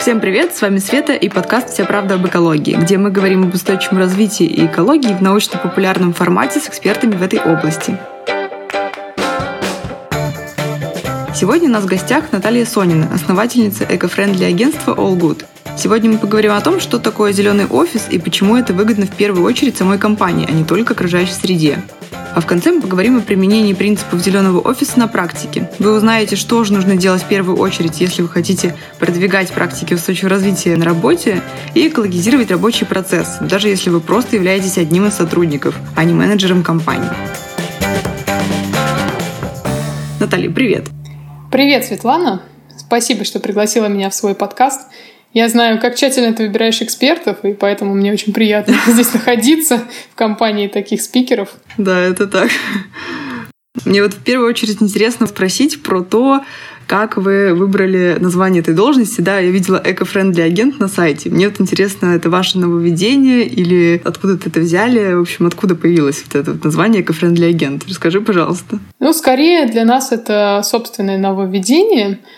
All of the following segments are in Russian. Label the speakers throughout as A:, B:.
A: Всем привет, с вами Света и подкаст «Вся правда об экологии», где мы говорим об устойчивом развитии и экологии в научно-популярном формате с экспертами в этой области. Сегодня у нас в гостях Наталья Сонина, основательница экофрендли агентства All Good. Сегодня мы поговорим о том, что такое зеленый офис и почему это выгодно в первую очередь самой компании, а не только окружающей среде. А в конце мы поговорим о применении принципов зеленого офиса на практике. Вы узнаете, что же нужно делать в первую очередь, если вы хотите продвигать практики устойчивого развития на работе и экологизировать рабочий процесс, даже если вы просто являетесь одним из сотрудников, а не менеджером компании. Наталья, привет!
B: Привет, Светлана! Спасибо, что пригласила меня в свой подкаст. Я знаю, как тщательно ты выбираешь экспертов, и поэтому мне очень приятно здесь находиться в компании таких спикеров.
A: Да, это так. Мне вот в первую очередь интересно спросить про то, как вы выбрали название этой должности. Да, я видела эко-френдли агент на сайте. Мне вот интересно, это ваше нововведение или откуда это взяли? В общем, откуда появилось вот это название эко-френдли агент? Расскажи, пожалуйста.
B: Ну, скорее для нас это собственное нововведение —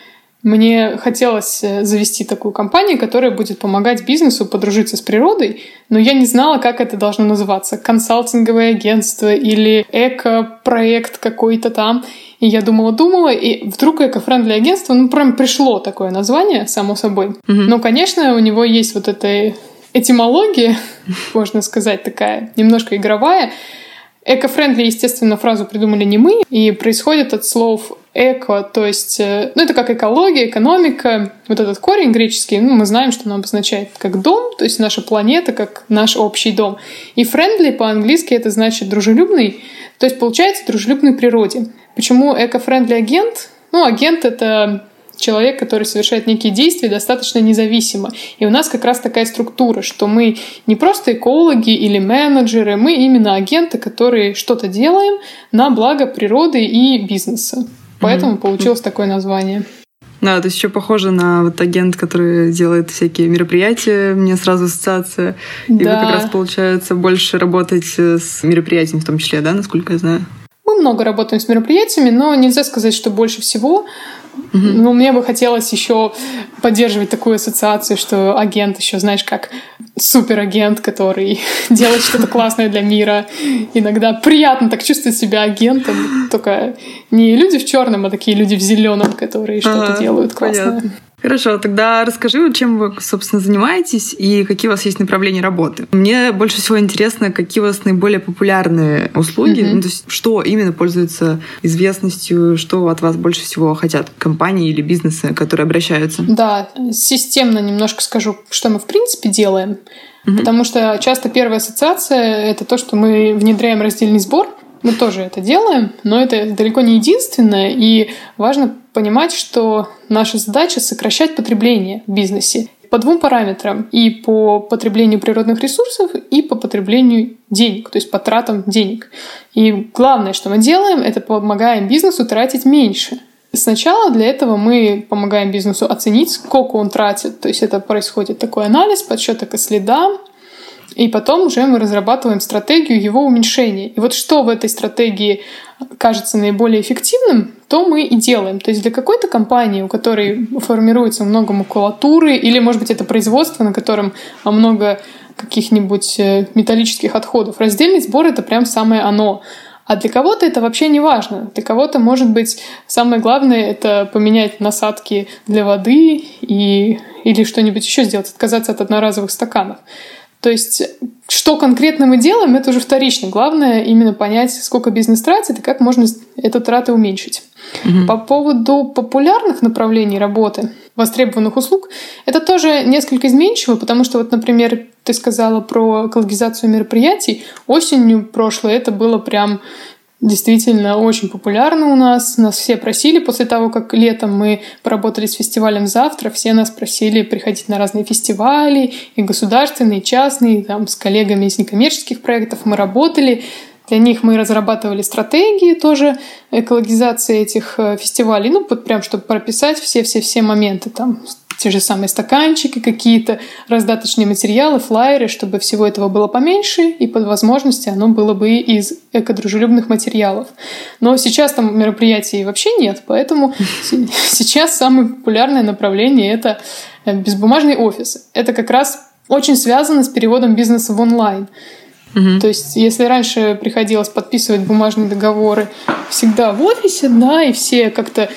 B: мне хотелось э, завести такую компанию, которая будет помогать бизнесу подружиться с природой, но я не знала, как это должно называться. Консалтинговое агентство или эко-проект какой-то там. И я думала-думала, и вдруг эко-френдли агентство, ну, прям пришло такое название, само собой. Mm-hmm. Но, конечно, у него есть вот эта этимология, можно сказать, такая немножко игровая. Эко-френдли, естественно, фразу придумали не мы, и происходит от слов эко, то есть, э, ну, это как экология, экономика, вот этот корень греческий, ну, мы знаем, что он обозначает как дом, то есть наша планета, как наш общий дом. И friendly по-английски это значит дружелюбный, то есть получается дружелюбный природе. Почему эко-френдли агент? Ну, агент — это человек, который совершает некие действия достаточно независимо. И у нас как раз такая структура, что мы не просто экологи или менеджеры, мы именно агенты, которые что-то делаем на благо природы и бизнеса. Поэтому mm-hmm. получилось такое название.
A: Да, то есть еще похоже на вот агент, который делает всякие мероприятия, мне сразу ассоциация. И да. вы как раз, получается, больше работаете с мероприятиями в том числе, да, насколько я знаю?
B: Мы много работаем с мероприятиями, но нельзя сказать, что больше всего. Угу. Ну, мне бы хотелось еще поддерживать такую ассоциацию, что агент еще, знаешь, как суперагент, который делает что-то классное для мира. Иногда приятно так чувствовать себя агентом, только не люди в черном, а такие люди в зеленом, которые что-то делают классное.
A: Хорошо, тогда расскажи, чем вы, собственно, занимаетесь и какие у вас есть направления работы. Мне больше всего интересно, какие у вас наиболее популярные услуги, mm-hmm. ну, то есть что именно пользуется известностью, что от вас больше всего хотят компании или бизнесы, которые обращаются.
B: Да, системно немножко скажу, что мы в принципе делаем. Mm-hmm. Потому что часто первая ассоциация — это то, что мы внедряем раздельный сбор — мы тоже это делаем, но это далеко не единственное, и важно понимать, что наша задача — сокращать потребление в бизнесе по двум параметрам. И по потреблению природных ресурсов, и по потреблению денег, то есть по тратам денег. И главное, что мы делаем, это помогаем бизнесу тратить меньше. Сначала для этого мы помогаем бизнесу оценить, сколько он тратит. То есть это происходит такой анализ, подсчет эко-следа, и потом уже мы разрабатываем стратегию его уменьшения. И вот что в этой стратегии кажется наиболее эффективным, то мы и делаем. То есть для какой-то компании, у которой формируется много макулатуры, или, может быть, это производство, на котором много каких-нибудь э, металлических отходов, раздельный сбор — это прям самое оно. А для кого-то это вообще не важно. Для кого-то, может быть, самое главное — это поменять насадки для воды и, или что-нибудь еще сделать, отказаться от одноразовых стаканов. То есть, что конкретно мы делаем, это уже вторично. Главное именно понять, сколько бизнес тратит и как можно эту траты уменьшить. Угу. По поводу популярных направлений работы, востребованных услуг, это тоже несколько изменчиво, потому что вот, например, ты сказала про экологизацию мероприятий. Осенью прошлой это было прям действительно очень популярно у нас. Нас все просили, после того, как летом мы поработали с фестивалем «Завтра», все нас просили приходить на разные фестивали, и государственные, и частные, там, с коллегами из некоммерческих проектов мы работали. Для них мы разрабатывали стратегии тоже экологизации этих э, фестивалей, ну, вот прям, чтобы прописать все-все-все моменты, там, те же самые стаканчики, какие-то раздаточные материалы, флайеры, чтобы всего этого было поменьше, и под возможности оно было бы из экодружелюбных материалов. Но сейчас там мероприятий вообще нет, поэтому сейчас самое популярное направление — это безбумажный офис. Это как раз очень связано с переводом бизнеса в онлайн. Угу. То есть, если раньше приходилось подписывать бумажные договоры всегда в офисе, да, и все как-то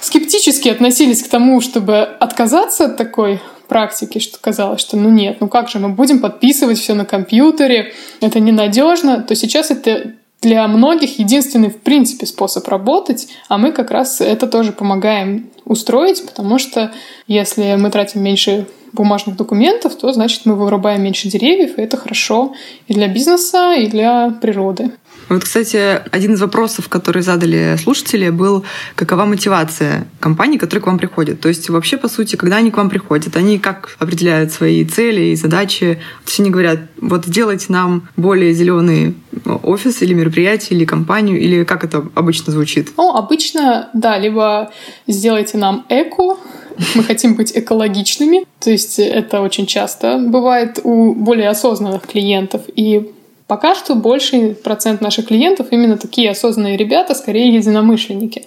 B: скептически относились к тому, чтобы отказаться от такой практики, что казалось, что ну нет, ну как же мы будем подписывать все на компьютере, это ненадежно, то сейчас это для многих единственный, в принципе, способ работать, а мы как раз это тоже помогаем устроить, потому что если мы тратим меньше бумажных документов, то значит мы вырубаем меньше деревьев, и это хорошо и для бизнеса, и для природы.
A: Вот, кстати, один из вопросов, который задали слушатели, был, какова мотивация компаний, которые к вам приходят. То есть вообще, по сути, когда они к вам приходят, они как определяют свои цели и задачи? То есть они говорят, вот сделайте нам более зеленый офис или мероприятие, или компанию, или как это обычно звучит?
B: Ну, обычно, да, либо сделайте нам эко, мы хотим быть экологичными. То есть это очень часто бывает у более осознанных клиентов. И пока что больший процент наших клиентов именно такие осознанные ребята, скорее единомышленники.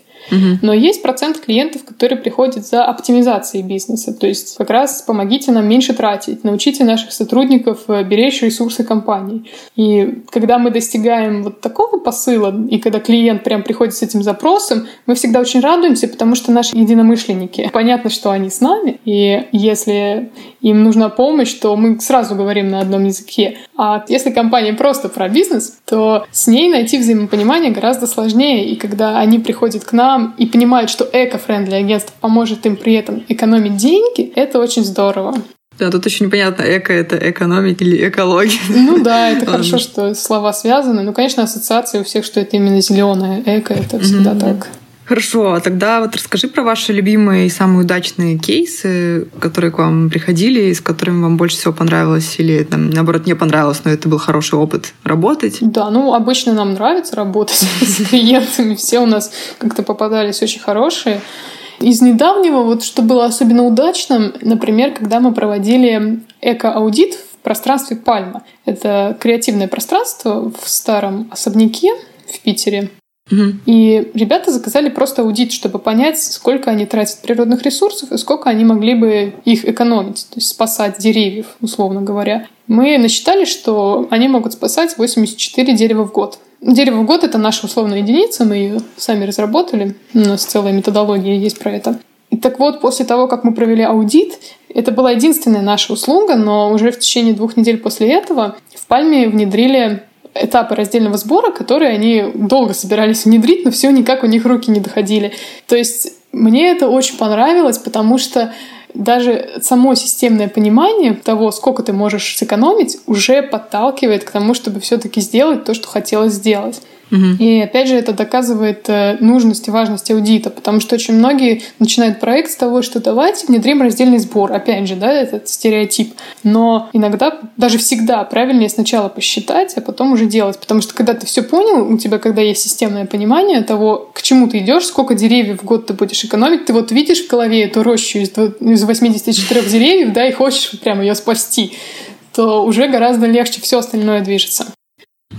B: Но есть процент клиентов, которые приходят за оптимизацией бизнеса. То есть как раз помогите нам меньше тратить, научите наших сотрудников э, беречь ресурсы компании. И когда мы достигаем вот такого посыла, и когда клиент прям приходит с этим запросом, мы всегда очень радуемся, потому что наши единомышленники, понятно, что они с нами, и если им нужна помощь, то мы сразу говорим на одном языке. А если компания просто про бизнес, то с ней найти взаимопонимание гораздо сложнее. И когда они приходят к нам и понимают, что эко-френдли агентство поможет им при этом экономить деньги, это очень здорово.
A: Да, тут очень непонятно, эко — это экономить или экология.
B: Ну да, это хорошо, что слова связаны. Ну, конечно, ассоциация у всех, что это именно зеленое эко, это всегда так.
A: Хорошо, а тогда вот расскажи про ваши любимые и самые удачные кейсы, которые к вам приходили, с которыми вам больше всего понравилось или, там, наоборот, не понравилось, но это был хороший опыт работать.
B: Да, ну, обычно нам нравится работать с клиентами. Все у нас как-то попадались очень хорошие. Из недавнего, вот что было особенно удачным, например, когда мы проводили эко-аудит в пространстве Пальма. Это креативное пространство в старом особняке в Питере. И ребята заказали просто аудит, чтобы понять, сколько они тратят природных ресурсов и сколько они могли бы их экономить, то есть спасать деревьев, условно говоря. Мы насчитали, что они могут спасать 84 дерева в год. Дерево в год — это наша условная единица, мы ее сами разработали, у нас целая методология есть про это. И так вот, после того, как мы провели аудит, это была единственная наша услуга, но уже в течение двух недель после этого в Пальме внедрили этапы раздельного сбора, которые они долго собирались внедрить, но все никак у них руки не доходили. То есть мне это очень понравилось, потому что даже само системное понимание того, сколько ты можешь сэкономить, уже подталкивает к тому, чтобы все-таки сделать то, что хотелось сделать. И опять же это доказывает э, нужность и важность аудита, потому что очень многие начинают проект с того, что давайте внедрим раздельный сбор. Опять же, да, этот стереотип. Но иногда, даже всегда правильнее сначала посчитать, а потом уже делать. Потому что когда ты все понял, у тебя когда есть системное понимание того, к чему ты идешь, сколько деревьев в год ты будешь экономить, ты вот видишь в голове эту рощу из 84 деревьев, да, и хочешь прямо ее спасти, то уже гораздо легче все остальное движется.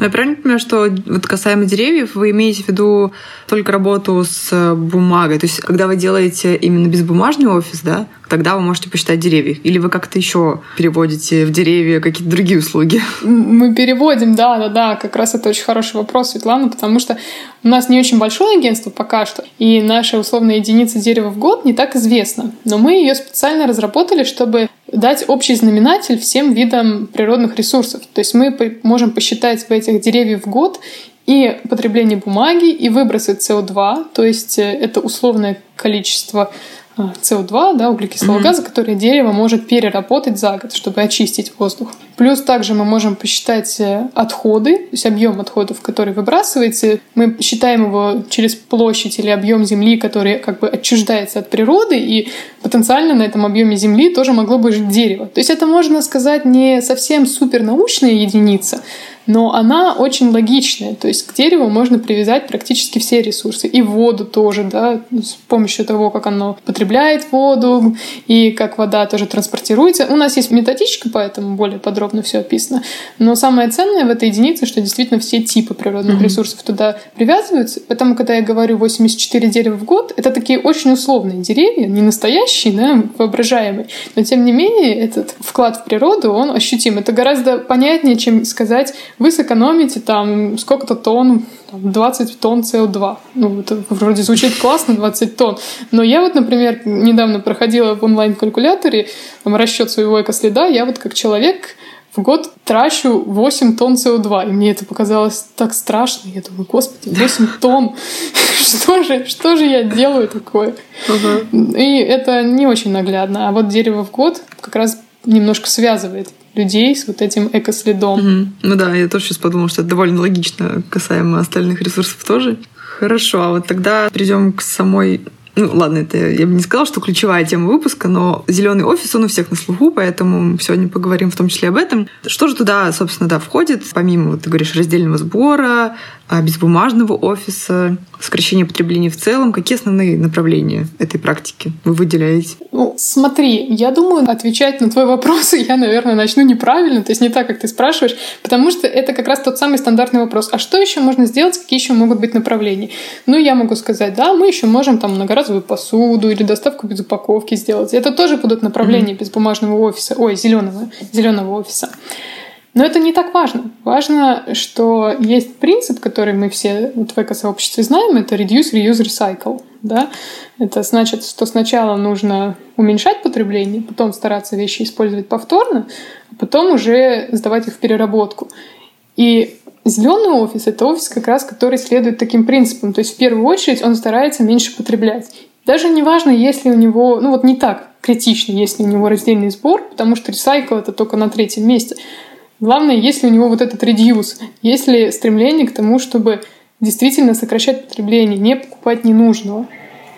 A: Я правильно понимаю, что вот касаемо деревьев, вы имеете в виду только работу с бумагой? То есть, когда вы делаете именно безбумажный офис, да, тогда вы можете посчитать деревьев? Или вы как-то еще переводите в деревья какие-то другие услуги?
B: Мы переводим, да, да, да. Как раз это очень хороший вопрос, Светлана, потому что у нас не очень большое агентство пока что, и наша условная единица дерева в год не так известна. Но мы ее специально разработали, чтобы дать общий знаменатель всем видам природных ресурсов. То есть мы можем посчитать в этих деревьев в год и потребление бумаги, и выбросы СО2, то есть э, это условное количество СО2, да, углекислого mm-hmm. газа, который дерево может переработать за год, чтобы очистить воздух. Плюс также мы можем посчитать э, отходы, то есть объем отходов, который выбрасывается. Мы считаем его через площадь или объем земли, который как бы отчуждается от природы, и потенциально на этом объеме земли тоже могло бы жить дерево. То есть это, можно сказать, не совсем супер научная единица, но она очень логичная. То есть к дереву можно привязать практически все ресурсы. И воду тоже, да, с помощью того, как оно потребляет воду и как вода тоже транспортируется. У нас есть методичка, поэтому более подробно все описано. Но самое ценное в этой единице, что действительно все типы природных mm-hmm. ресурсов туда привязываются. Поэтому, когда я говорю 84 дерева в год, это такие очень условные деревья, не настоящие, да, воображаемые. Но тем не менее, этот вклад в природу, он ощутим. Это гораздо понятнее, чем сказать, вы сэкономите там сколько-то тонн, 20 тонн СО2. Ну, это вроде звучит классно, 20 тонн. Но я вот, например, недавно проходила в онлайн-калькуляторе там, расчет своего экоследа. Я вот как человек в год трачу 8 тонн СО2. И мне это показалось так страшно. Я думаю, господи, 8 тонн. Что же, что же я делаю такое? И это не очень наглядно. А вот дерево в год как раз немножко связывает людей с вот этим экоследом.
A: Угу. Ну да, я тоже сейчас подумала, что это довольно логично касаемо остальных ресурсов тоже. Хорошо, а вот тогда перейдем к самой ну, ладно, это я бы не сказала, что ключевая тема выпуска, но зеленый офис, он у всех на слуху, поэтому сегодня поговорим в том числе об этом. Что же туда, собственно, да, входит, помимо, вот ты говоришь, раздельного сбора, а, безбумажного офиса, сокращение потребления в целом. Какие основные направления этой практики вы выделяете?
B: Ну, смотри, я думаю, отвечать на твой вопрос я, наверное, начну неправильно, то есть не так, как ты спрашиваешь, потому что это как раз тот самый стандартный вопрос. А что еще можно сделать, какие еще могут быть направления? Ну, я могу сказать, да, мы еще можем там многоразовую посуду или доставку без упаковки сделать. Это тоже будут направления mm-hmm. безбумажного офиса, ой, зеленого, зеленого офиса. Но это не так важно. Важно, что есть принцип, который мы все вот в экосообществе знаем, это reduce, reuse, recycle. Да? Это значит, что сначала нужно уменьшать потребление, потом стараться вещи использовать повторно, а потом уже сдавать их в переработку. И зеленый офис — это офис как раз, который следует таким принципам. То есть в первую очередь он старается меньше потреблять. Даже не важно, если у него, ну вот не так критично, если у него раздельный сбор, потому что ресайкл — это только на третьем месте. Главное, есть ли у него вот этот редьюс, есть ли стремление к тому, чтобы действительно сокращать потребление, не покупать ненужного.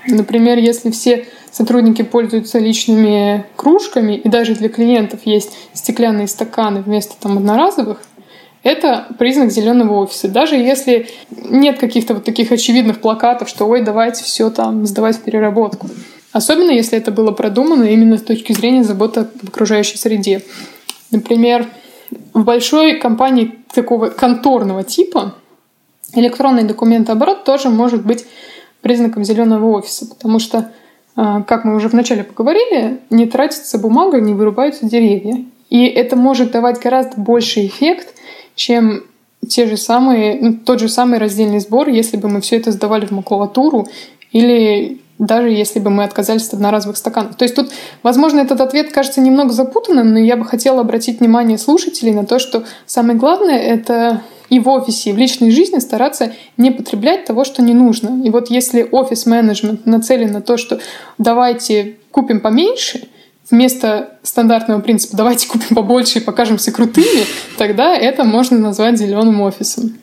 B: Например, если все сотрудники пользуются личными кружками, и даже для клиентов есть стеклянные стаканы вместо там одноразовых, это признак зеленого офиса. Даже если нет каких-то вот таких очевидных плакатов, что ой, давайте все там сдавать в переработку. Особенно если это было продумано именно с точки зрения заботы об окружающей среде. Например, в большой компании такого конторного типа электронный документооборот тоже может быть признаком зеленого офиса, потому что, а, как мы уже вначале поговорили, не тратится бумага, не вырубаются деревья. И это может давать гораздо больший эффект, чем те же самые, ну, тот же самый раздельный сбор, если бы мы все это сдавали в макулатуру или даже если бы мы отказались от одноразовых стаканов. То есть тут, возможно, этот ответ кажется немного запутанным, но я бы хотела обратить внимание слушателей на то, что самое главное — это и в офисе, и в личной жизни стараться не потреблять того, что не нужно. И вот если офис-менеджмент нацелен на то, что давайте купим поменьше, вместо стандартного принципа «давайте купим побольше и покажемся крутыми», тогда это можно назвать зеленым офисом.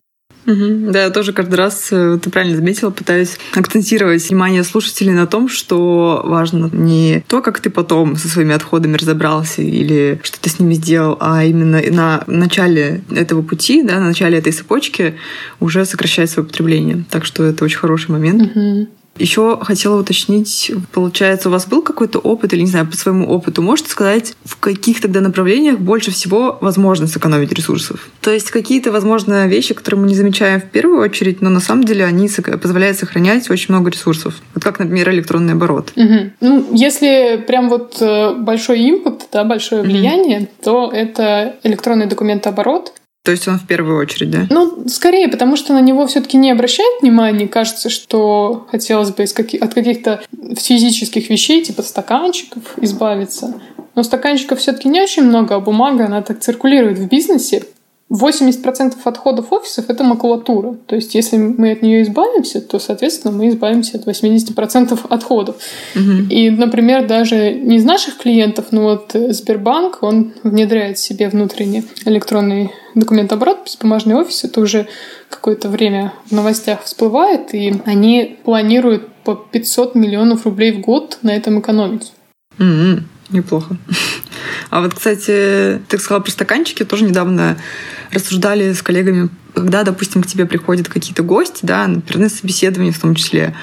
A: Угу. Да, я тоже каждый раз, э, ты правильно заметила, пытаюсь акцентировать внимание слушателей на том, что важно не то, как ты потом со своими отходами разобрался или что ты с ними сделал, а именно на начале этого пути, да, на начале этой цепочки уже сокращать свое потребление. Так что это очень хороший момент. Угу. Еще хотела уточнить, получается, у вас был какой-то опыт, или, не знаю, по своему опыту, можете сказать, в каких тогда направлениях больше всего возможно сэкономить ресурсов? То есть какие-то, возможно, вещи, которые мы не замечаем в первую очередь, но на самом деле они позволяют сохранять очень много ресурсов. Вот как, например, электронный оборот.
B: Угу. Ну, если прям вот э, большой импакт, да, большое влияние, угу. то это электронный документооборот.
A: То есть он в первую очередь, да?
B: Ну, скорее, потому что на него все-таки не обращают внимания. Кажется, что хотелось бы от каких-то физических вещей, типа стаканчиков, избавиться. Но стаканчиков все-таки не очень много, а бумага, она так циркулирует в бизнесе. 80% отходов офисов — это макулатура. То есть если мы от нее избавимся, то, соответственно, мы избавимся от 80% отходов. Угу. И, например, даже не из наших клиентов, но вот Сбербанк, он внедряет себе внутренний электронный документооборот, бумажный офис. Это уже какое-то время в новостях всплывает, и они планируют по 500 миллионов рублей в год на этом экономить.
A: Mm-hmm. Неплохо. А вот, кстати, ты сказала про стаканчики, тоже недавно рассуждали с коллегами когда, допустим, к тебе приходят какие-то гости, да, например, на собеседование в том числе,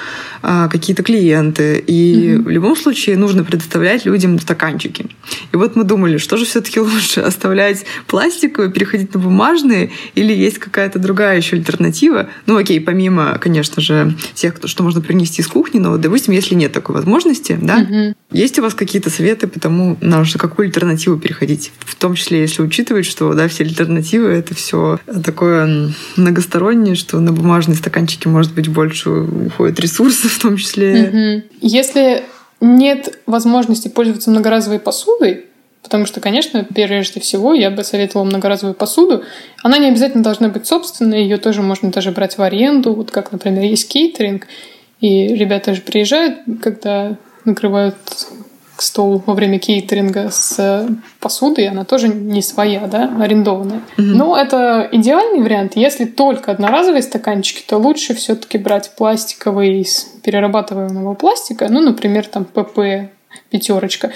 A: а, какие-то клиенты, и mm-hmm. в любом случае нужно предоставлять людям стаканчики. И вот мы думали, что же все-таки лучше, оставлять пластиковые, переходить на бумажные, или есть какая-то другая еще альтернатива? Ну, окей, помимо, конечно же, тех, что можно принести из кухни, но, допустим, если нет такой возможности, да, mm-hmm. есть у вас какие-то советы по тому, на какую альтернативу переходить? В том числе, если учитывать, что, да, все альтернативы — это все такое многостороннее, что на бумажные стаканчики, может быть, больше уходит ресурсов в том числе.
B: Если нет возможности пользоваться многоразовой посудой, Потому что, конечно, прежде всего я бы советовала многоразовую посуду. Она не обязательно должна быть собственной, ее тоже можно даже брать в аренду. Вот как, например, есть кейтеринг, и ребята же приезжают, когда накрывают стол во время кейтеринга с э, посудой, она тоже не своя, да, арендованная. Mm-hmm. Но это идеальный вариант. Если только одноразовые стаканчики, то лучше все-таки брать пластиковые из перерабатываемого пластика, ну, например, там ПП пятерочка.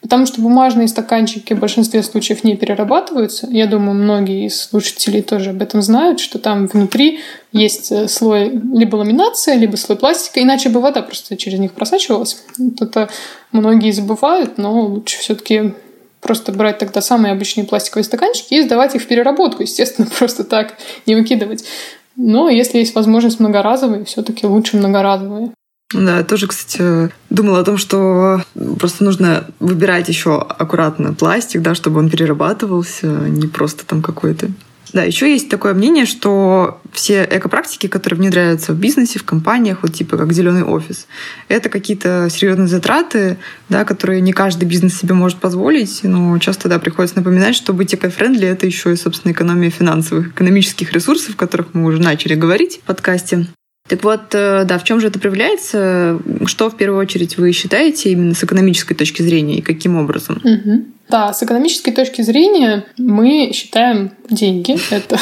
B: Потому что бумажные стаканчики в большинстве случаев не перерабатываются. Я думаю, многие из слушателей тоже об этом знают, что там внутри есть э, слой либо ламинация, либо слой пластика, иначе бы вода просто через них просачивалась. Вот это многие забывают, но лучше все-таки просто брать тогда самые обычные пластиковые стаканчики и сдавать их в переработку, естественно, просто так не выкидывать. Но если есть возможность многоразовые, все-таки лучше многоразовые.
A: Да, тоже, кстати, думала о том, что просто нужно выбирать еще аккуратно пластик, да, чтобы он перерабатывался, а не просто там какой-то. Да, еще есть такое мнение, что все экопрактики, которые внедряются в бизнесе, в компаниях, вот типа как зеленый офис, это какие-то серьезные затраты, да, которые не каждый бизнес себе может позволить, но часто да, приходится напоминать, что быть эко-френдли — это еще и, собственно, экономия финансовых, экономических ресурсов, о которых мы уже начали говорить в подкасте. Так вот, э, да, в чем же это проявляется? Что в первую очередь вы считаете именно с экономической точки зрения и каким образом?
B: Угу. Да, с экономической точки зрения мы считаем деньги. Это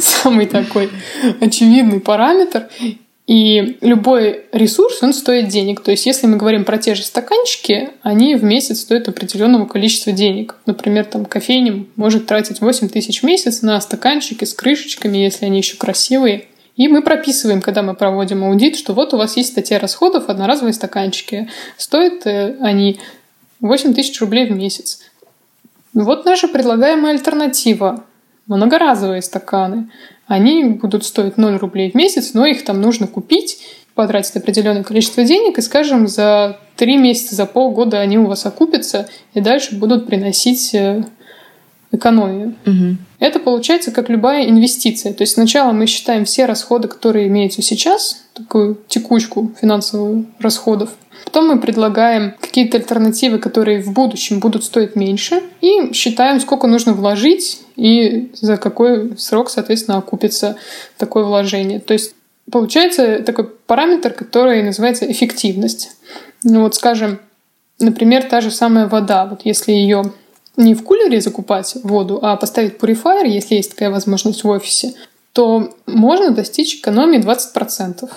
B: самый такой очевидный параметр. И любой ресурс, он стоит денег. То есть, если мы говорим про те же стаканчики, они в месяц стоят определенного количества денег. Например, там кофейня может тратить 8 тысяч в месяц на стаканчики с крышечками, если они еще красивые. И мы прописываем, когда мы проводим аудит, что вот у вас есть статья расходов, одноразовые стаканчики. Стоят э, они 8 тысяч рублей в месяц. Вот наша предлагаемая альтернатива. Многоразовые стаканы. Они будут стоить 0 рублей в месяц, но их там нужно купить, потратить определенное количество денег, и, скажем, за 3 месяца, за полгода они у вас окупятся, и дальше будут приносить э, экономию. Угу. Это получается как любая инвестиция. То есть сначала мы считаем все расходы, которые имеются сейчас, такую текучку финансовых расходов. Потом мы предлагаем какие-то альтернативы, которые в будущем будут стоить меньше, и считаем, сколько нужно вложить и за какой срок, соответственно, окупится такое вложение. То есть получается такой параметр, который называется эффективность. Ну вот, скажем, например, та же самая вода. Вот если ее не в кулере закупать воду, а поставить пурифайер, если есть такая возможность в офисе, то можно достичь экономии 20%.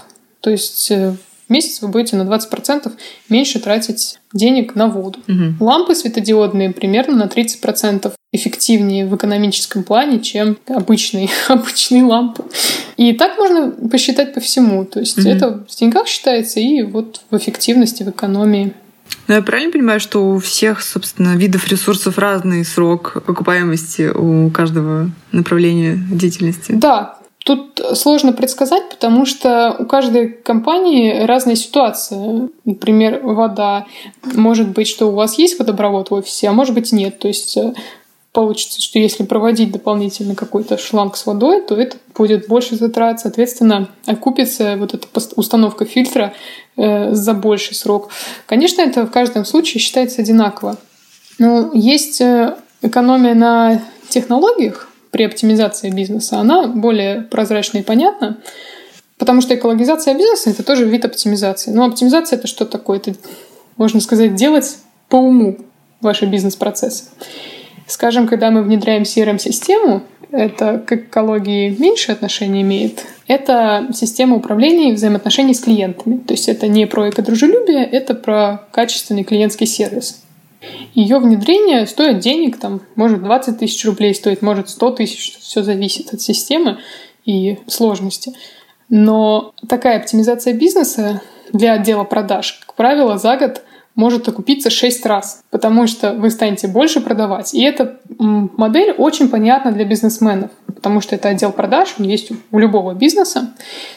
B: То есть э, в месяц вы будете на 20% меньше тратить денег на воду. Угу. Лампы светодиодные примерно на 30% эффективнее в экономическом плане, чем обычные, обычные лампы. И так можно посчитать по всему. То есть угу. это в деньгах считается и вот в эффективности, в экономии.
A: Но я правильно понимаю, что у всех, собственно, видов ресурсов разный срок окупаемости у каждого направления деятельности?
B: Да, Тут сложно предсказать, потому что у каждой компании разная ситуация. Например, вода. Может быть, что у вас есть водопровод в офисе, а может быть нет. То есть э, получится, что если проводить дополнительно какой-то шланг с водой, то это будет больше затрат, соответственно, окупится вот эта установка фильтра за больший срок. Конечно, это в каждом случае считается одинаково. Но есть э, экономия на технологиях при оптимизации бизнеса, она более прозрачна и понятна, потому что экологизация бизнеса — это тоже вид оптимизации. Но оптимизация — это что такое? Это, можно сказать, делать по уму ваши бизнес-процессы. Скажем, когда мы внедряем CRM-систему, это к экологии меньше отношения имеет. Это система управления и взаимоотношений с клиентами. То есть это не про экодружелюбие, это про качественный клиентский сервис. Ее внедрение стоит денег, там, может 20 тысяч рублей стоит, может 100 тысяч, все зависит от системы и сложности. Но такая оптимизация бизнеса для отдела продаж, как правило, за год может окупиться 6 раз, потому что вы станете больше продавать. И эта модель очень понятна для бизнесменов, потому что это отдел продаж, он есть у любого бизнеса.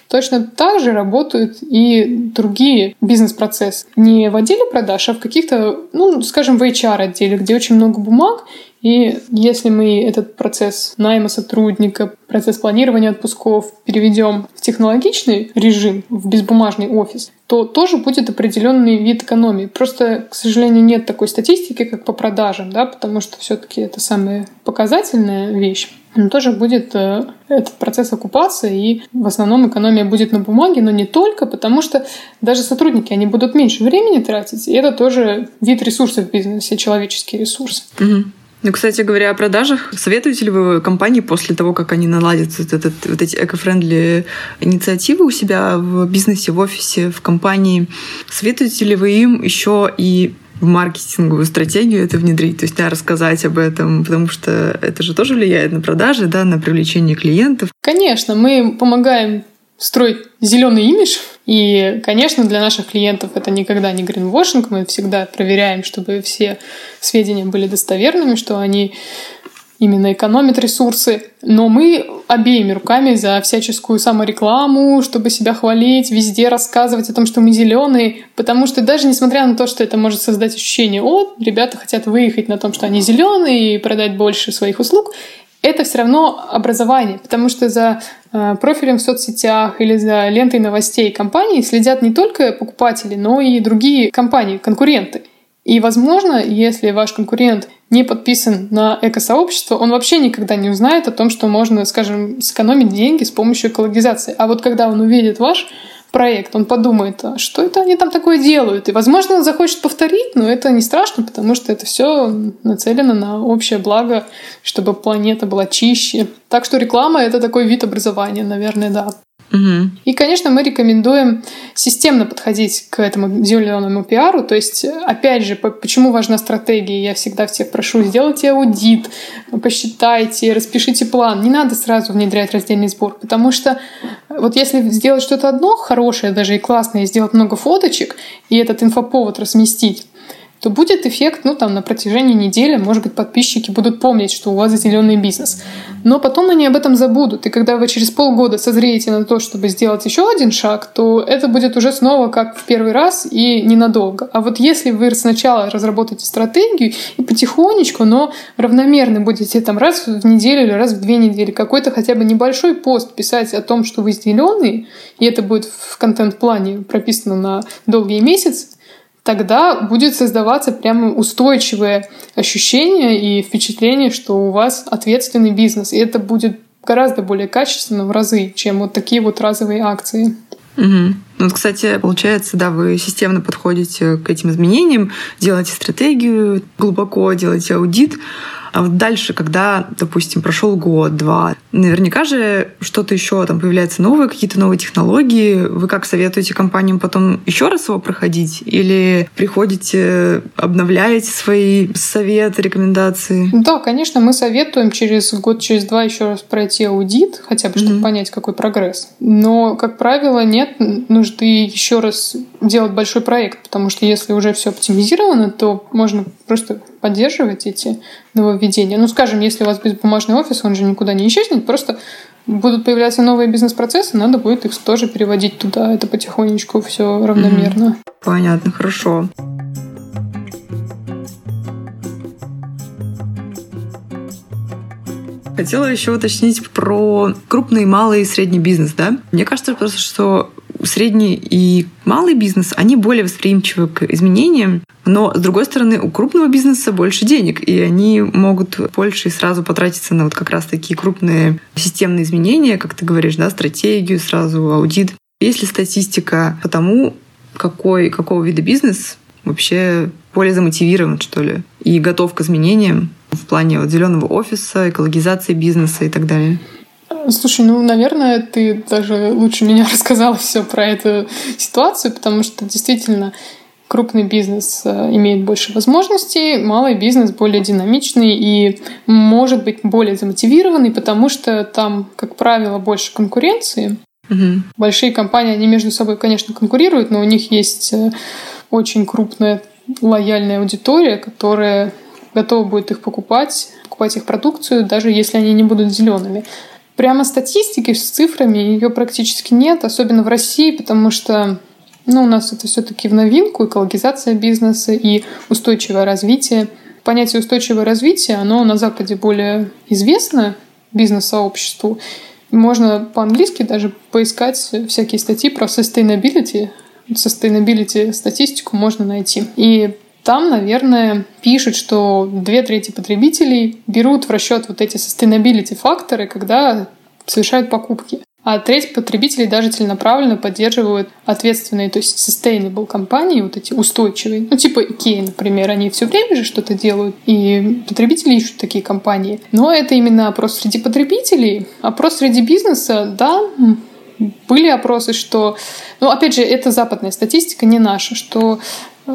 B: Точно так же работают и другие бизнес-процессы. Не в отделе продаж, а в каких-то, ну, скажем, в HR-отделе, где очень много бумаг, и если мы этот процесс найма сотрудника, процесс планирования отпусков переведем в технологичный режим, в безбумажный офис, то тоже будет определенный вид экономии. Просто, к сожалению, нет такой статистики, как по продажам, да, потому что все-таки это самая показательная вещь. Но тоже будет э, этот процесс оккупации, и в основном экономия будет на бумаге, но не только, потому что даже сотрудники, они будут меньше времени тратить, и это тоже вид ресурсов в бизнесе, человеческий ресурс.
A: Угу. Ну, кстати говоря, о продажах. Советуете ли вы компании после того, как они наладят вот, этот, вот эти эко-френдли инициативы у себя в бизнесе, в офисе, в компании, советуете ли вы им еще и в маркетинговую стратегию это внедрить, то есть да, рассказать об этом, потому что это же тоже влияет на продажи, да, на привлечение клиентов.
B: Конечно, мы помогаем строить зеленый имидж. И, конечно, для наших клиентов это никогда не гринвошинг. Мы всегда проверяем, чтобы все сведения были достоверными, что они именно экономят ресурсы. Но мы обеими руками за всяческую саморекламу, чтобы себя хвалить, везде рассказывать о том, что мы зеленые, потому что даже несмотря на то, что это может создать ощущение, о, ребята хотят выехать на том, что они зеленые и продать больше своих услуг, это все равно образование, потому что за э, профилем в соцсетях или за лентой новостей компании следят не только покупатели, но и другие компании, конкуренты. И, возможно, если ваш конкурент не подписан на эко-сообщество, он вообще никогда не узнает о том, что можно, скажем, сэкономить деньги с помощью экологизации. А вот когда он увидит ваш проект, он подумает, а что это они там такое делают? И, возможно, он захочет повторить, но это не страшно, потому что это все нацелено на общее благо, чтобы планета была чище. Так что реклама — это такой вид образования, наверное, да.
A: Угу.
B: И, конечно, мы рекомендуем системно подходить к этому зеленому пиару. То есть, опять же, почему важна стратегия? Я всегда всех прошу, сделайте аудит, посчитайте, распишите план. Не надо сразу внедрять раздельный сбор, потому что вот если сделать что-то одно хорошее, даже и классное, и сделать много фоточек, и этот инфоповод разместить, то будет эффект, ну, там, на протяжении недели, может быть, подписчики будут помнить, что у вас зеленый бизнес. Но потом они об этом забудут. И когда вы через полгода созреете на то, чтобы сделать еще один шаг, то это будет уже снова как в первый раз и ненадолго. А вот если вы сначала разработаете стратегию и потихонечку, но равномерно будете там раз в неделю или раз в две недели какой-то хотя бы небольшой пост писать о том, что вы зеленый, и это будет в контент-плане прописано на долгий месяц, тогда будет создаваться прямо устойчивое ощущение и впечатление, что у вас ответственный бизнес. И это будет гораздо более качественно в разы, чем вот такие вот разовые акции.
A: Угу. Ну, кстати, получается, да, вы системно подходите к этим изменениям, делаете стратегию глубоко, делаете аудит, а вот дальше, когда, допустим, прошел год, два, наверняка же что-то еще там появляется новое, какие-то новые технологии. Вы как советуете компаниям потом еще раз его проходить? Или приходите, обновляете свои советы, рекомендации?
B: Да, конечно, мы советуем через год, через два еще раз пройти аудит, хотя бы, чтобы mm-hmm. понять, какой прогресс. Но, как правило, нет нужды еще раз делать большой проект, потому что если уже все оптимизировано, то можно просто поддерживать эти нововведения. Ну, скажем, если у вас безбумажный офис, он же никуда не исчезнет, просто будут появляться новые бизнес-процессы, надо будет их тоже переводить туда. Это потихонечку все равномерно.
A: Понятно, хорошо. Хотела еще уточнить про крупный, малый и средний бизнес, да? Мне кажется просто, что средний и малый бизнес, они более восприимчивы к изменениям, но, с другой стороны, у крупного бизнеса больше денег, и они могут больше и сразу потратиться на вот как раз такие крупные системные изменения, как ты говоришь, да, стратегию, сразу аудит. Есть ли статистика по тому, какой, какого вида бизнес вообще более замотивирован, что ли, и готов к изменениям в плане вот зеленого офиса, экологизации бизнеса и так далее?
B: Слушай, ну, наверное, ты даже лучше меня рассказала все про эту ситуацию, потому что действительно крупный бизнес э, имеет больше возможностей, малый бизнес более динамичный и может быть более замотивированный, потому что там, как правило, больше конкуренции. Угу. Большие компании, они между собой, конечно, конкурируют, но у них есть э, очень крупная лояльная аудитория, которая готова будет их покупать, покупать их продукцию, даже если они не будут зелеными. Прямо статистики с цифрами ее практически нет, особенно в России, потому что ну, у нас это все-таки в новинку, экологизация бизнеса и устойчивое развитие. Понятие устойчивое развитие, оно на Западе более известно бизнес-сообществу. Можно по-английски даже поискать всякие статьи про sustainability. Sustainability статистику можно найти. И там, наверное, пишут, что две трети потребителей берут в расчет вот эти sustainability факторы, когда совершают покупки. А треть потребителей даже целенаправленно поддерживают ответственные, то есть sustainable компании, вот эти устойчивые. Ну, типа IKEA, например, они все время же что-то делают, и потребители ищут такие компании. Но это именно опрос среди потребителей. Опрос среди бизнеса, да, были опросы, что... Ну, опять же, это западная статистика, не наша, что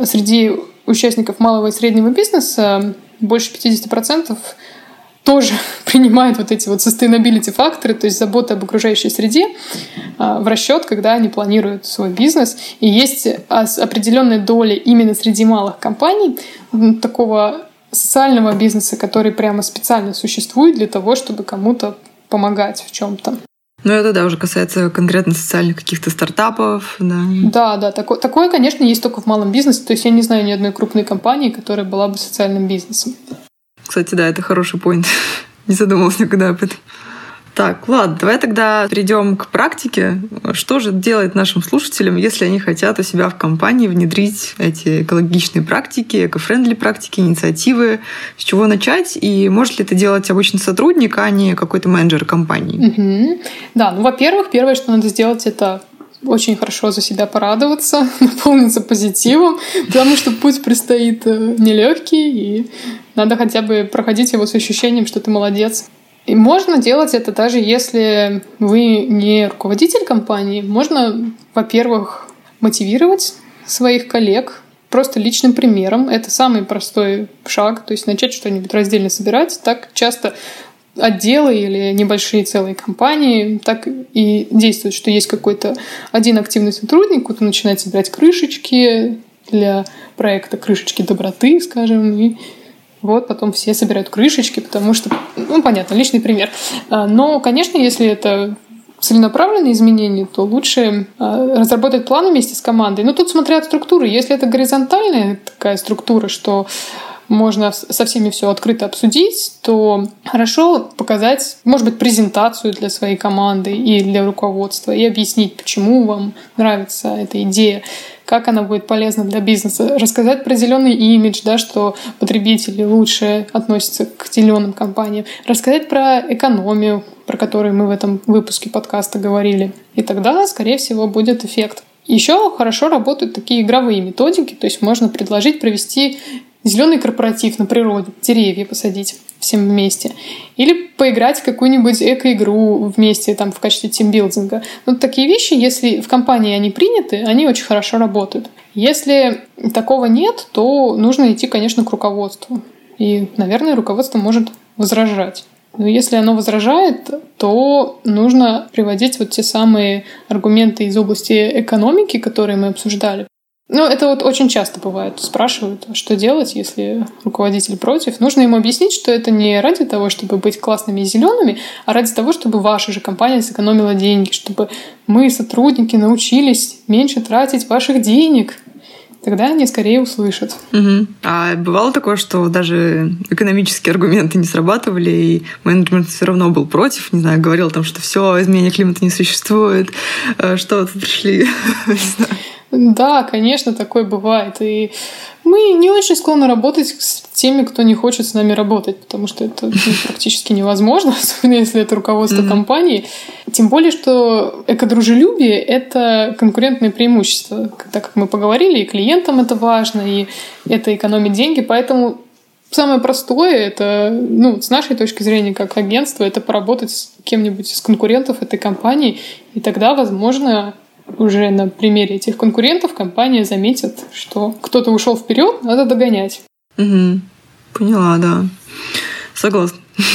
B: среди участников малого и среднего бизнеса больше 50% тоже принимают вот эти вот sustainability факторы, то есть забота об окружающей среде а, в расчет, когда они планируют свой бизнес. И есть определенная доля именно среди малых компаний такого социального бизнеса, который прямо специально существует для того, чтобы кому-то помогать в чем-то.
A: Ну, это да, уже касается конкретно социальных каких-то стартапов, да.
B: Да, да, такое, такое, конечно, есть только в малом бизнесе. То есть я не знаю ни одной крупной компании, которая была бы социальным бизнесом.
A: Кстати, да, это хороший поинт. Не задумывался никогда об этом. Так, ладно, давай тогда перейдем к практике. Что же делать нашим слушателям, если они хотят у себя в компании внедрить эти экологичные практики, экофрендли практики, инициативы? С чего начать? И может ли это делать обычный сотрудник, а не какой-то менеджер компании?
B: Угу. Да, ну, во-первых, первое, что надо сделать, это очень хорошо за себя порадоваться, наполниться позитивом, потому что путь предстоит э, нелегкий, и надо хотя бы проходить его с ощущением, что ты молодец. И можно делать это даже если вы не руководитель компании. Можно, во-первых, мотивировать своих коллег просто личным примером. Это самый простой шаг, то есть начать что-нибудь раздельно собирать. Так часто отделы или небольшие целые компании так и действуют, что есть какой-то один активный сотрудник, кто начинает собирать крышечки для проекта крышечки доброты, скажем, и вот потом все собирают крышечки, потому что, ну, понятно, личный пример. А, но, конечно, если это целенаправленные изменения, то лучше а, разработать план вместе с командой. Но тут смотря от структуры. Если это горизонтальная такая структура, что можно со всеми все открыто обсудить, то хорошо показать, может быть, презентацию для своей команды и для руководства и объяснить, почему вам нравится эта идея как она будет полезна для бизнеса, рассказать про зеленый имидж, да, что потребители лучше относятся к зеленым компаниям, рассказать про экономию, про которую мы в этом выпуске подкаста говорили. И тогда, скорее всего, будет эффект. Еще хорошо работают такие игровые методики, то есть можно предложить провести зеленый корпоратив на природе, деревья посадить всем вместе. Или поиграть в какую-нибудь эко-игру вместе там в качестве тимбилдинга. Вот такие вещи, если в компании они приняты, они очень хорошо работают. Если такого нет, то нужно идти, конечно, к руководству. И, наверное, руководство может возражать. Но если оно возражает, то нужно приводить вот те самые аргументы из области экономики, которые мы обсуждали. Ну, это вот очень часто бывает. Спрашивают, что делать, если руководитель против. Нужно ему объяснить, что это не ради того, чтобы быть классными и зелеными, а ради того, чтобы ваша же компания сэкономила деньги, чтобы мы, сотрудники, научились меньше тратить ваших денег. Тогда они скорее услышат.
A: Угу. А бывало такое, что даже экономические аргументы не срабатывали, и менеджмент все равно был против, не знаю, говорил там, что все, изменения климата не существует, э, что вот пришли.
B: Да, конечно, такое бывает. И мы не очень склонны работать с теми, кто не хочет с нами работать, потому что это ну, практически невозможно, особенно если это руководство mm-hmm. компании. Тем более, что экодружелюбие — это конкурентное преимущество. Так как мы поговорили, и клиентам это важно, и это экономит деньги, поэтому Самое простое это, ну, с нашей точки зрения, как агентство, это поработать с кем-нибудь из конкурентов этой компании, и тогда, возможно, уже на примере этих конкурентов компания заметит, что кто-то ушел вперед, надо догонять.
A: Угу. Поняла, да. Согласна.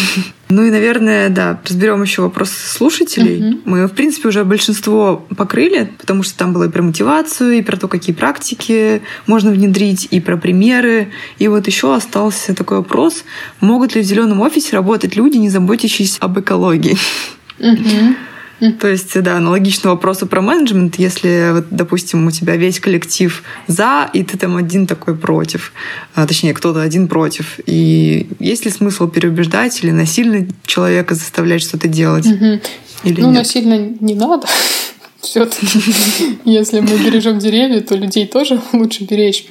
A: Ну и, наверное, да, разберем еще вопрос слушателей. Угу. Мы, в принципе, уже большинство покрыли, потому что там было и про мотивацию, и про то, какие практики можно внедрить, и про примеры. И вот еще остался такой вопрос: могут ли в зеленом офисе работать люди, не заботящиеся об экологии? То есть, да, аналогично вопросу про менеджмент, если, вот, допустим, у тебя весь коллектив за, и ты там один такой против, а, точнее, кто-то один против. И есть ли смысл переубеждать или насильно человека заставлять что-то делать? Угу.
B: Или ну, нет? насильно не надо. Все-таки, если мы бережем деревья, то людей тоже лучше беречь.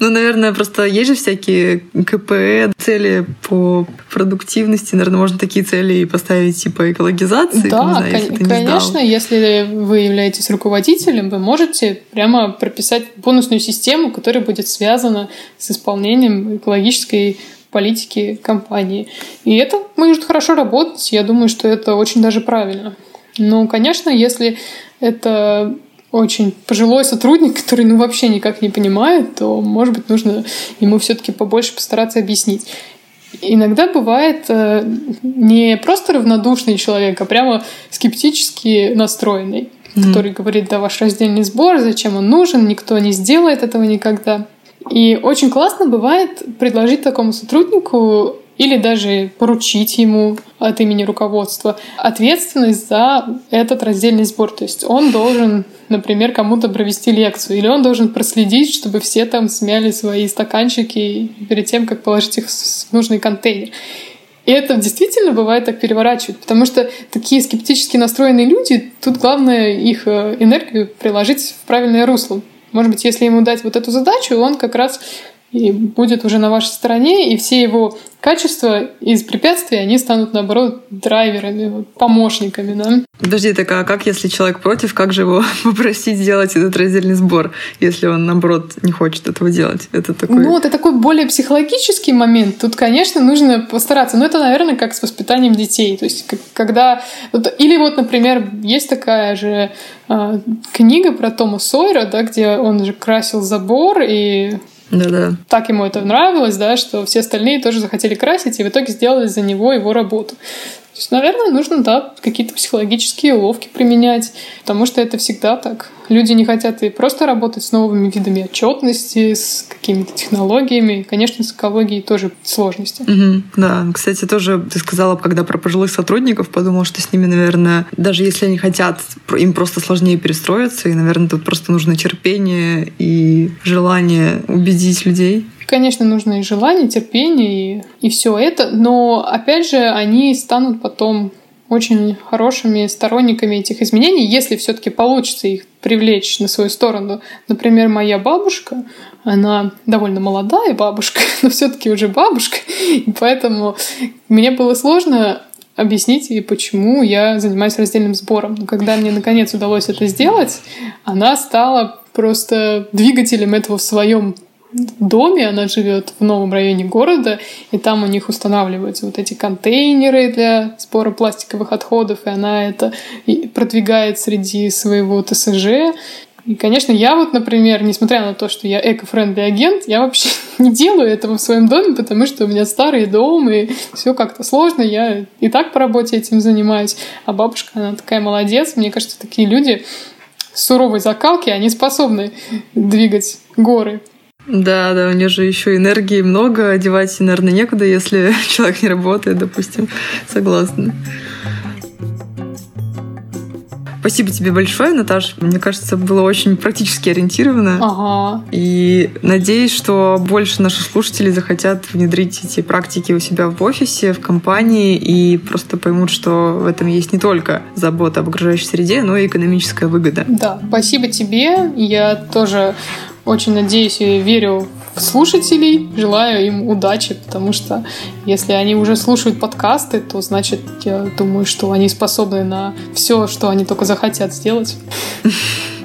A: Ну, наверное, просто есть же всякие КП, цели по продуктивности. Наверное, можно такие цели и поставить типа экологизации.
B: Да, знаю, кон- если конечно, если вы являетесь руководителем, вы можете прямо прописать бонусную систему, которая будет связана с исполнением экологической политики компании. И это может хорошо работать. Я думаю, что это очень даже правильно. Но, конечно, если это очень пожилой сотрудник, который ну вообще никак не понимает, то, может быть, нужно ему все-таки побольше постараться объяснить. Иногда бывает э, не просто равнодушный человек, а прямо скептически настроенный, mm-hmm. который говорит, да, ваш раздельный сбор, зачем он нужен, никто не сделает этого никогда. И очень классно бывает предложить такому сотруднику или даже поручить ему от имени руководства ответственность за этот раздельный сбор. То есть он должен, например, кому-то провести лекцию, или он должен проследить, чтобы все там смяли свои стаканчики перед тем, как положить их в нужный контейнер. И это действительно бывает так переворачивает, потому что такие скептически настроенные люди, тут главное их э, энергию приложить в правильное русло. Может быть, если ему дать вот эту задачу, он как раз и будет уже на вашей стороне, и все его качества из препятствий, они станут, наоборот, драйверами, помощниками, да.
A: Подожди, так а как, если человек против, как же его попросить сделать этот раздельный сбор, если он, наоборот, не хочет этого делать? Это такой...
B: Ну, это такой более психологический момент. Тут, конечно, нужно постараться. Но это, наверное, как с воспитанием детей. То есть, когда... Или вот, например, есть такая же э, книга про Тома Сойера, да, где он же красил забор, и
A: да-да.
B: Так ему это нравилось, да, что все остальные тоже захотели красить, и в итоге сделали за него его работу. То есть, наверное, нужно, да, какие-то психологические уловки применять, потому что это всегда так. Люди не хотят и просто работать с новыми видами отчетности, с какими-то технологиями. И, конечно, с экологией тоже сложности.
A: Угу, да, кстати, тоже ты сказала, когда про пожилых сотрудников, подумала, что с ними, наверное, даже если они хотят, им просто сложнее перестроиться, и, наверное, тут просто нужно терпение и желание убедить людей.
B: Конечно, нужно и желание, терпение, и, и все это, но опять же, они станут потом очень хорошими сторонниками этих изменений, если все-таки получится их привлечь на свою сторону. Например, моя бабушка, она довольно молодая бабушка, но все-таки уже бабушка, и поэтому мне было сложно объяснить ей, почему я занимаюсь раздельным сбором. Но когда мне наконец удалось это сделать, она стала просто двигателем этого в своем доме, она живет в новом районе города, и там у них устанавливаются вот эти контейнеры для сбора пластиковых отходов, и она это продвигает среди своего ТСЖ. И, конечно, я вот, например, несмотря на то, что я эко-френдли агент, я вообще не делаю этого в своем доме, потому что у меня старый дом, и все как-то сложно. Я и так по работе этим занимаюсь. А бабушка, она такая молодец. Мне кажется, такие люди суровой закалки, они способны двигать горы.
A: Да, да, у нее же еще энергии много, одевать, наверное, некуда, если человек не работает, допустим. Согласна. Спасибо тебе большое, Наташа. Мне кажется, было очень практически ориентировано.
B: Ага.
A: И надеюсь, что больше наших слушателей захотят внедрить эти практики у себя в офисе, в компании и просто поймут, что в этом есть не только забота об окружающей среде, но и экономическая выгода.
B: Да, спасибо тебе. Я тоже очень надеюсь и верю в слушателей, желаю им удачи, потому что если они уже слушают подкасты, то значит, я думаю, что они способны на все, что они только захотят сделать.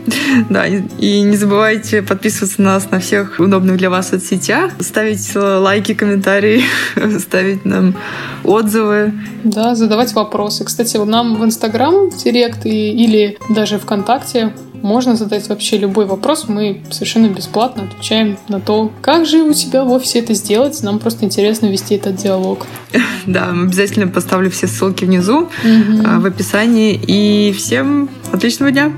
A: Да, и не забывайте подписываться на нас на всех удобных для вас соцсетях, ставить лайки, комментарии, ставить нам отзывы.
B: Да, задавать вопросы. Кстати, нам в Инстаграм, в Директ или даже ВКонтакте можно задать вообще любой вопрос. Мы совершенно бесплатно отвечаем на то, как же у тебя в офисе это сделать. Нам просто интересно вести этот диалог.
A: Да, обязательно поставлю все ссылки внизу в описании. И всем отличного дня!